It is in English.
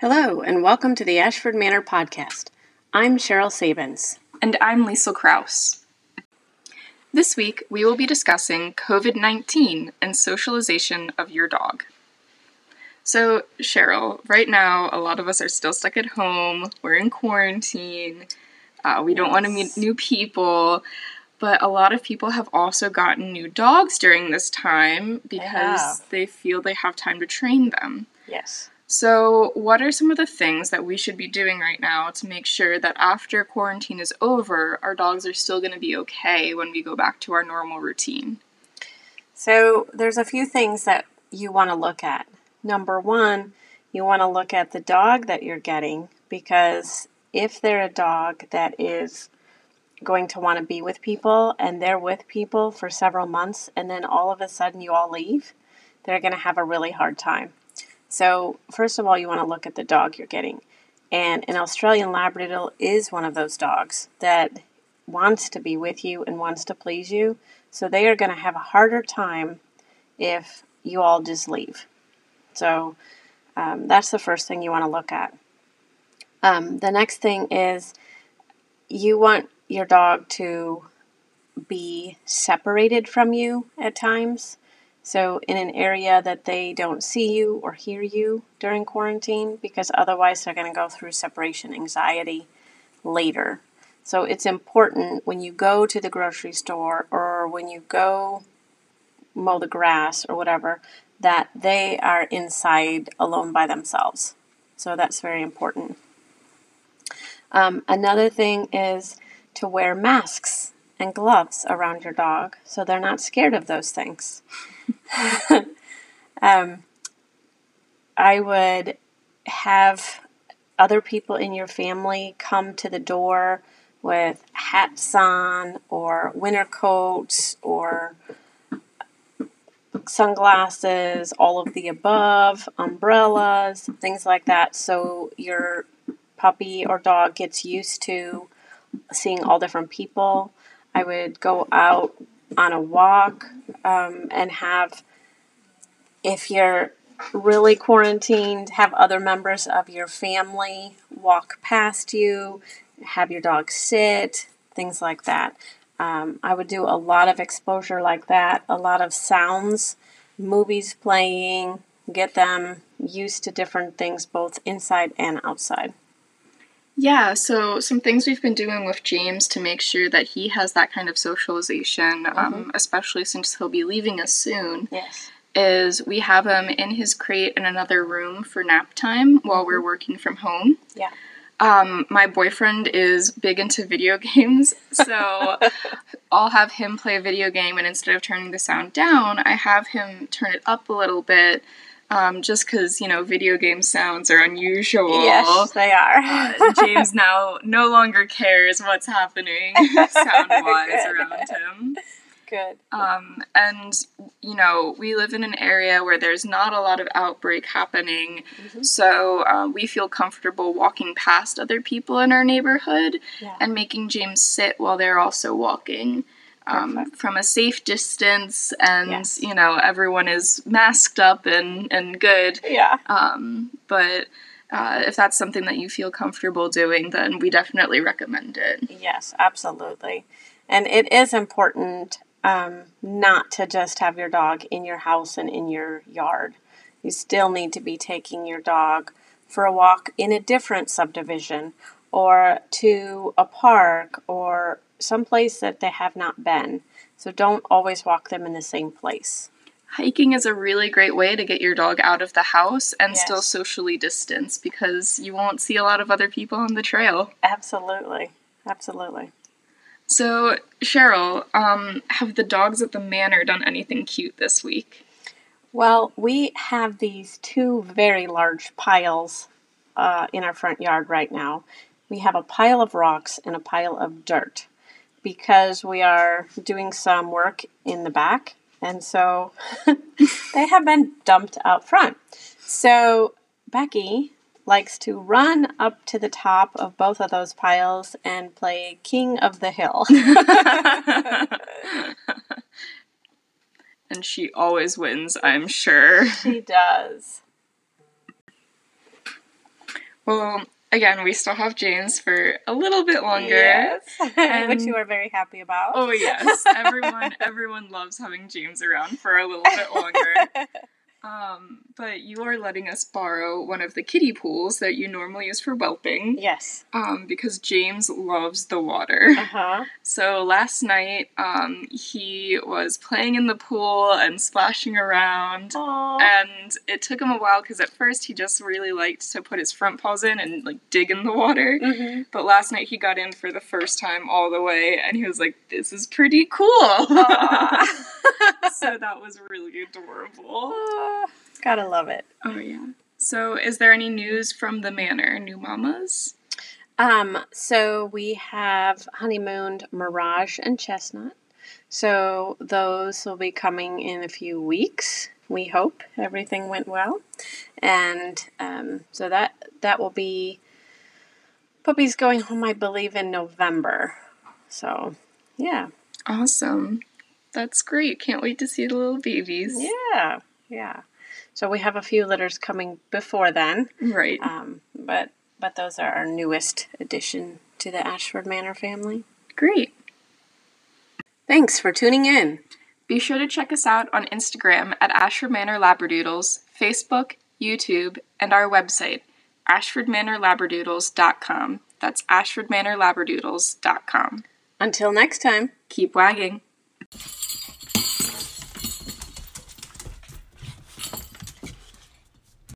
Hello, and welcome to the Ashford Manor podcast. I'm Cheryl Sabins. And I'm Liesl Kraus. This week, we will be discussing COVID 19 and socialization of your dog. So, Cheryl, right now, a lot of us are still stuck at home, we're in quarantine, uh, we don't want to meet new people. But a lot of people have also gotten new dogs during this time because they feel they have time to train them. Yes. So, what are some of the things that we should be doing right now to make sure that after quarantine is over, our dogs are still going to be okay when we go back to our normal routine? So, there's a few things that you want to look at. Number one, you want to look at the dog that you're getting because if they're a dog that is going to want to be with people and they're with people for several months and then all of a sudden you all leave, they're going to have a really hard time. So, first of all, you want to look at the dog you're getting. And an Australian Labradoodle is one of those dogs that wants to be with you and wants to please you. So, they are going to have a harder time if you all just leave. So, um, that's the first thing you want to look at. Um, the next thing is you want your dog to be separated from you at times. So, in an area that they don't see you or hear you during quarantine, because otherwise they're going to go through separation anxiety later. So, it's important when you go to the grocery store or when you go mow the grass or whatever that they are inside alone by themselves. So, that's very important. Um, another thing is to wear masks and gloves around your dog so they're not scared of those things. um, I would have other people in your family come to the door with hats on or winter coats or sunglasses, all of the above, umbrellas, things like that. So your puppy or dog gets used to seeing all different people. I would go out on a walk um, and have, if you're really quarantined, have other members of your family walk past you, have your dog sit, things like that. Um, I would do a lot of exposure like that, a lot of sounds, movies playing, get them used to different things both inside and outside. Yeah, so some things we've been doing with James to make sure that he has that kind of socialization, um, mm-hmm. um, especially since he'll be leaving us soon. Yes. Is we have him in his crate in another room for nap time while we're mm-hmm. working from home. Yeah. Um, my boyfriend is big into video games, so I'll have him play a video game, and instead of turning the sound down, I have him turn it up a little bit um, just because you know video game sounds are unusual. Yes, they are. uh, James now no longer cares what's happening sound wise around him. Good. Um, and you know we live in an area where there's not a lot of outbreak happening, mm-hmm. so uh, we feel comfortable walking past other people in our neighborhood yeah. and making James sit while they're also walking um, from a safe distance, and yes. you know everyone is masked up and and good. Yeah. Um, but uh, if that's something that you feel comfortable doing, then we definitely recommend it. Yes, absolutely, and it is important um, not to just have your dog in your house and in your yard. You still need to be taking your dog for a walk in a different subdivision or to a park or someplace that they have not been. So don't always walk them in the same place. Hiking is a really great way to get your dog out of the house and yes. still socially distance because you won't see a lot of other people on the trail. Absolutely. Absolutely. So, Cheryl, um, have the dogs at the manor done anything cute this week? Well, we have these two very large piles uh, in our front yard right now. We have a pile of rocks and a pile of dirt because we are doing some work in the back, and so they have been dumped out front. So Becky likes to run up to the top of both of those piles and play King of the Hill. and she always wins, I'm sure. She does. Well, again, we still have James for a little bit longer. Yes. Which you are very happy about. Oh yes, everyone everyone loves having James around for a little bit longer. Um, but you are letting us borrow one of the kiddie pools that you normally use for whelping. yes. Um, because James loves the water. Uh huh. So last night, um, he was playing in the pool and splashing around. And it took him a while because at first he just really liked to put his front paws in and like dig in the water. Mm-hmm. But last night he got in for the first time all the way and he was like, This is pretty cool. so that was really adorable. Gotta love it. Oh, yeah. So, is there any news from the manor, new mamas? Um, so we have honeymooned Mirage and Chestnut. So those will be coming in a few weeks. We hope everything went well, and um, so that that will be puppies going home, I believe, in November. So yeah, Awesome. That's great. Can't wait to see the little babies. yeah, yeah. So we have a few litters coming before then, Right. um, but but those are our newest addition to the Ashford Manor family. Great. Thanks for tuning in. Be sure to check us out on Instagram at Ashford Manor Labradoodles, Facebook, YouTube, and our website, ashfordmanorlabradoodles.com. That's ashfordmanorlabradoodles.com. Until next time. Keep wagging.